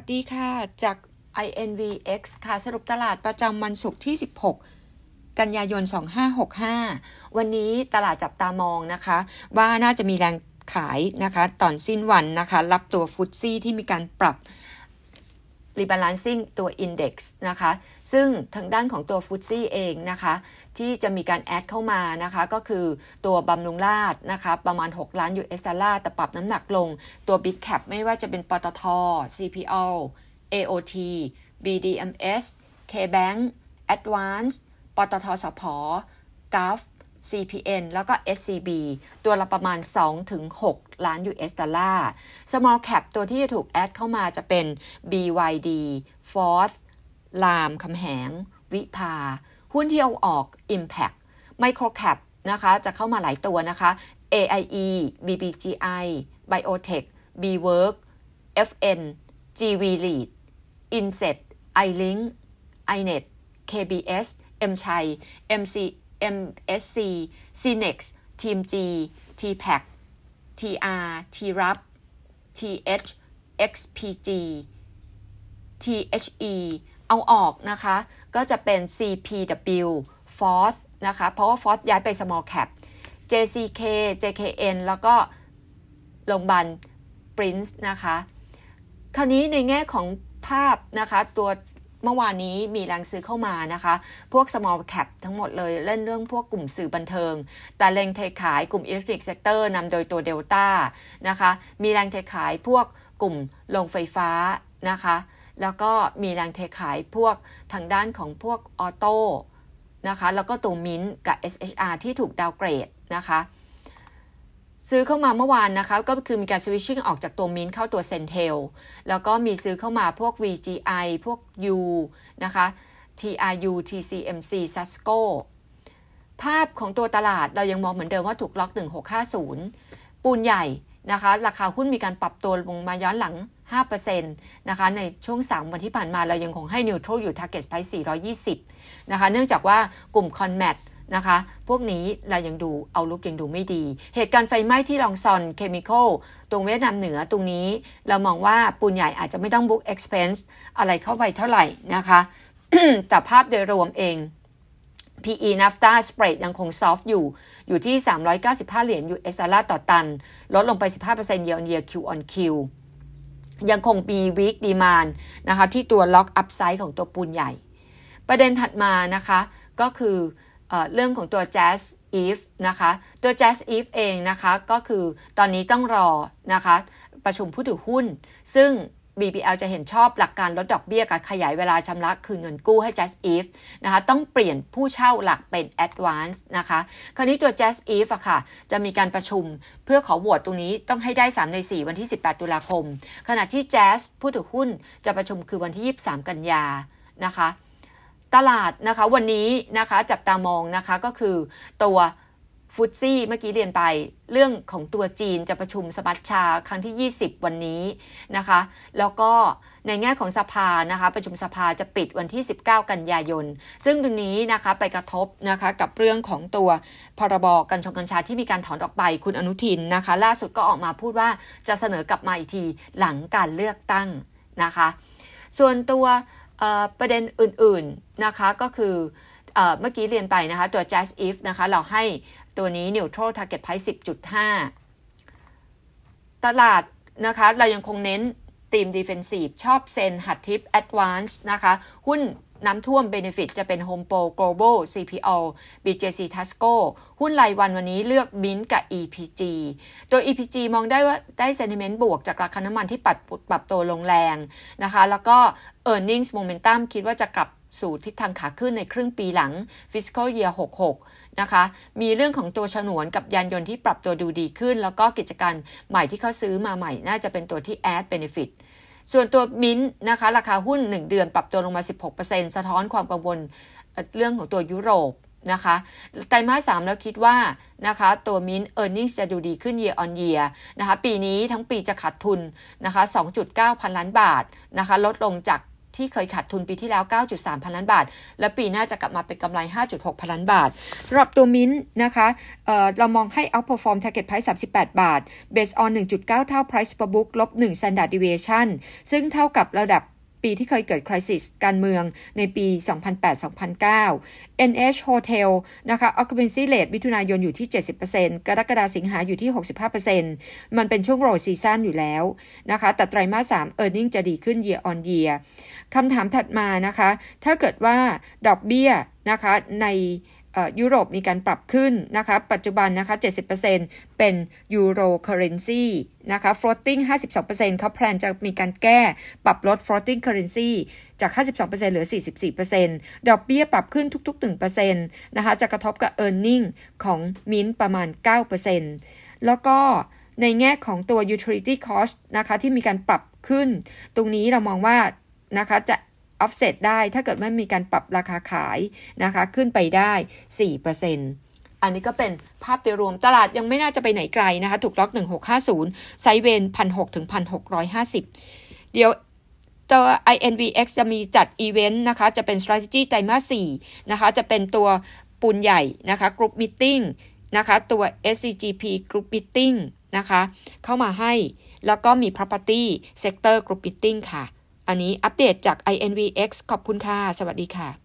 วัสดีค่ะ จาก INVX ค่ะ สรุปตลาดประจำวันศุกร์ที่ 16 กันยายน 2565 วันนี้ตลาดจับตามองนะคะ ว่าน่าจะมีแรงขายนะคะ ตอนสิ้นวันนะคะ รับตัวฟุตซี่ที่มีการปรับ rebalancing ตัว index นะคะ ซึ่งทางด้านของตัวฟุตซี่เองนะคะ ที่จะมีการแอดเข้ามานะคะ ก็คือตัวบำรุงราชนะคะ ประมาณ 6 ล้าน US ดอลลาร์แต่ปรับน้ำหนักลงตัว Big Cap ไม่ว่าจะเป็นปตท CPO AOT BDMs KBank Advance ปตทสพ GUF CPN แล้วก็ SCB ตัวละประมาณ 2-6 ล้าน US ดอลลาร์ Small Cap ตัวที่จะถูกแอดเข้ามาจะเป็น BYD Forth ลามคำแหง วิภา หุ้นที่เอาออก Impact Micro Cap นะคะ จะเข้ามาหลายตัวนะคะ AIE BBGI Biotech BWork FN GV Lead Inset iLink iNet KBS M ชัย MC MSC CNEX Team G TPAC TR TRAP TH XPG THE เอาออกนะคะ ก็จะเป็น CPW Forth นะคะ เพราะว่า Forth ย้ายไป small cap JCK JKN แล้วก็โรงพยาบาล Prince นะคะ คราวนี้ในแง่ของภาพนะคะ ตัว เมื่อวานนี้มีแรงซื้อเข้ามานะคะ พวก small cap ทั้งหมดเลยเล่นเรื่องพวกกลุ่มสื่อบันเทิง แต่แรงเทขายกลุ่ม electric sector นำโดยตัวเดลต้านะคะ มีแรงเทขายพวกกลุ่มโรงไฟฟ้านะคะ แล้วก็มีแรงเทขายพวกทางด้านของพวกออโต้นะคะ แล้วก็ตัวมินกับ SHR ที่ถูกดาวเกรดนะคะ ซื้อเข้ามาเมื่อวานนะคะ ก็คือมีการสวิชชิ่งออกจากตัวมินเข้าตัวเซนเทลแล้วก็มีซื้อเข้ามาพวก VGI พวก U นะคะ TRU TCMC Sasco ภาพของตัวตลาดเรายังมองเหมือนเดิมว่าถูกล็อก 1650 ปูนใหญ่นะคะ ราคาหุ้นมีการปรับตัวลงมาย้อนหลัง 5%นะคะ ในช่วง 3 วันที่ผ่านมาเรายังคงให้ neutral อยู่ target price 420 นะคะ เนื่องจากว่ากลุ่ม Conmat นะคะ พวกนี้เรายังดู outlook ยังดูไม่ดี เหตุการณ์ไฟไหม้ที่ Long Son Chemical ตรงเวียดนามเหนือตรงนี้ เรามองว่าปูนใหญ่อาจจะไม่ต้อง book expense อะไรเข้าไปเท่าไหร่นะคะ แต่ภาพโดยรวมเอง PE NAFTA spread ยังคงซอฟต์อยู่ อยู่ที่ 395 เหรียญ US ดอลลาร์ต่อตัน ลดลงไป 15% year on year Q on Q ยังคงมี weak demand นะคะ ที่ตัว lock upside ของตัวปูนใหญ่ ประเด็นถัดมานะคะ ก็คือ เรื่องของตัว Jazz Eve นะคะ ตัว Jazz Eve เองนะคะก็คือตอนนี้ต้องรอนะคะประชุมผู้ถือหุ้น ซึ่ง BBL จะเห็นชอบหลักการลดดอกเบี้ยกับขยายเวลาชำระคืนเงินกู้ให้ Just Eve นะคะต้องเปลี่ยนผู้เช่าหลักเป็น Advance นะคะคราวนี้ตัว Just Eve อะค่ะ จะมีการประชุมเพื่อขอโหวตตรงนี้ต้องให้ได้ 3 ใน 4 วันที่ 18 ตุลาคม ขณะที่ Jazz ผู้ถือหุ้นจะประชุมคือวันที่ 23 กันยานะคะ ตลาดนะคะวันนี้นะคะจับตามองนะคะก็คือตัวฟุตซี่เมื่อกี้เรียนไปเรื่องของตัวจีนจะประชุมสมัชชาครั้งที่ 20 วันนี้นะคะ แล้วก็ในแง่ของสภานะคะประชุมสภาจะปิดวันที่ 19 กันยายน ซึ่งตรงนี้นะคะไปกระทบนะคะกับเรื่องของตัวพรบกัญชงกัญชาที่มีการถอนออกไปคุณอนุทินนะคะ ล่าสุดก็ออกมาพูดว่าจะเสนอกลับมาอีกทีหลังการเลือกตั้งนะคะ ส่วนตัว ประเด็นอื่นๆนะคะก็คือเมื่อกี้เรียนไปนะคะ ตัว Jazz If นะคะ เราให้ตัวนี้ Neutral Target Price 10.5 ตลาดนะคะ เรายังคงเน้นทีม Defensive ชอบเซ็นหัดทิป Advance นะคะ หุ้น น้ำท่วม Benefit จะเป็น Home Pro Global CPO BJC Tasco หุ้นรายวันวันนี้เลือก Mint กับ EPG ตัว EPG มองได้ว่าได้ sentiment บวกจากราคาน้ำมันที่ปรับปรับตัวลงแรงนะคะ แล้วก็ earnings momentum คิดว่าจะกลับสู่ทิศทางขาขึ้นในครึ่งปีหลัง fiscal year 66 นะคะ มีเรื่องของตัวฉนวนกับยานยนต์ที่ปรับตัวดูดีขึ้น แล้วก็กิจการใหม่ที่เขาซื้อมาใหม่น่าจะเป็นตัวที่ add benefit ส่วนตัวมิ้นนะคะ ราคาหุ้น 1 เดือนปรับตัวลงมา 16%สะท้อนความกังวลเรื่องของตัวยุโรปนะคะไตรมาสามแล้วคิดว่านะคะตัวมิ้น e a r n i n g จะดูดีขึ้น year on year นะคะปีนี้ทั้งปีจะขาดทุนนะคะ 2.9 พันล้านบาทนะคะลดลงจาก ที่เคยขาดทุนปีที่แล้ว 9.3 พันล้านบาท และปีหน้าจะกลับมาเป็นกำไร 5.6 พันล้านบาทสำหรับตัวมิ้นนะคะเเรามองให้ outperform target price 38 บาท based on 1.9 เท่า price per book ลบ 1 standard deviation ซึ่งเท่ากับระดับ ปีที่เคยเกิดคริสิสการเมืองในปี 2008-2009 NH Hotel นะคะ occupancy rate มิถุนายนอยู่ที่ 70%กรกฎาสิงหาอยู่ที่ 65%มันเป็นช่วงโรซีซั่นอยู่แล้วนะคะ แต่ไตรมาส 3 earning จะดีขึ้น year on year คำถามถัดมานะคะ ถ้าเกิดว่าดอกเบี้ยนะคะใน ยุโรปมีการปรับขึ้นนะคะ ปัจจุบันนะคะ 70%เป็น Euro currency นะคะ floating 52%เขา plan จะมีการแก้ปรับลด floating currency จาก 52%เหลือ 44%ดอกเบี้ยปรับขึ้นทุก ๆ 1%นะคะ จะกระทบกับ e a r n i n g ของมินประมาณ 9%แล้วก็ในแง่ของตัว utility cost นะคะ ที่มีการปรับขึ้น ตรงนี้เรามองว่านะคะจะ offset ได้ถ้าเกิดไม่มีการปรับราคาขายนะคะขึ้นไปได้ 4%อันนี้ก็เป็นภาพโดยรวมตลาดยังไม่น่าจะไปไหนไกลนะคะ ถูกล็อก 1650 sideway 1,600ถึง1,650 เดี๋ยวตัว INVX จะมีจัดอีเวนต์นะคะ จะเป็น strategy ไตรมาส4นะคะ จะเป็นตัวปูนใหญ่นะคะ group meeting นะคะ ตัว SCGP group meeting นะคะ เข้ามาให้ แล้วก็มี property sector group meeting ค่ะ อันนี้อัปเดตจาก INVX ขอบคุณค่ะ สวัสดีค่ะ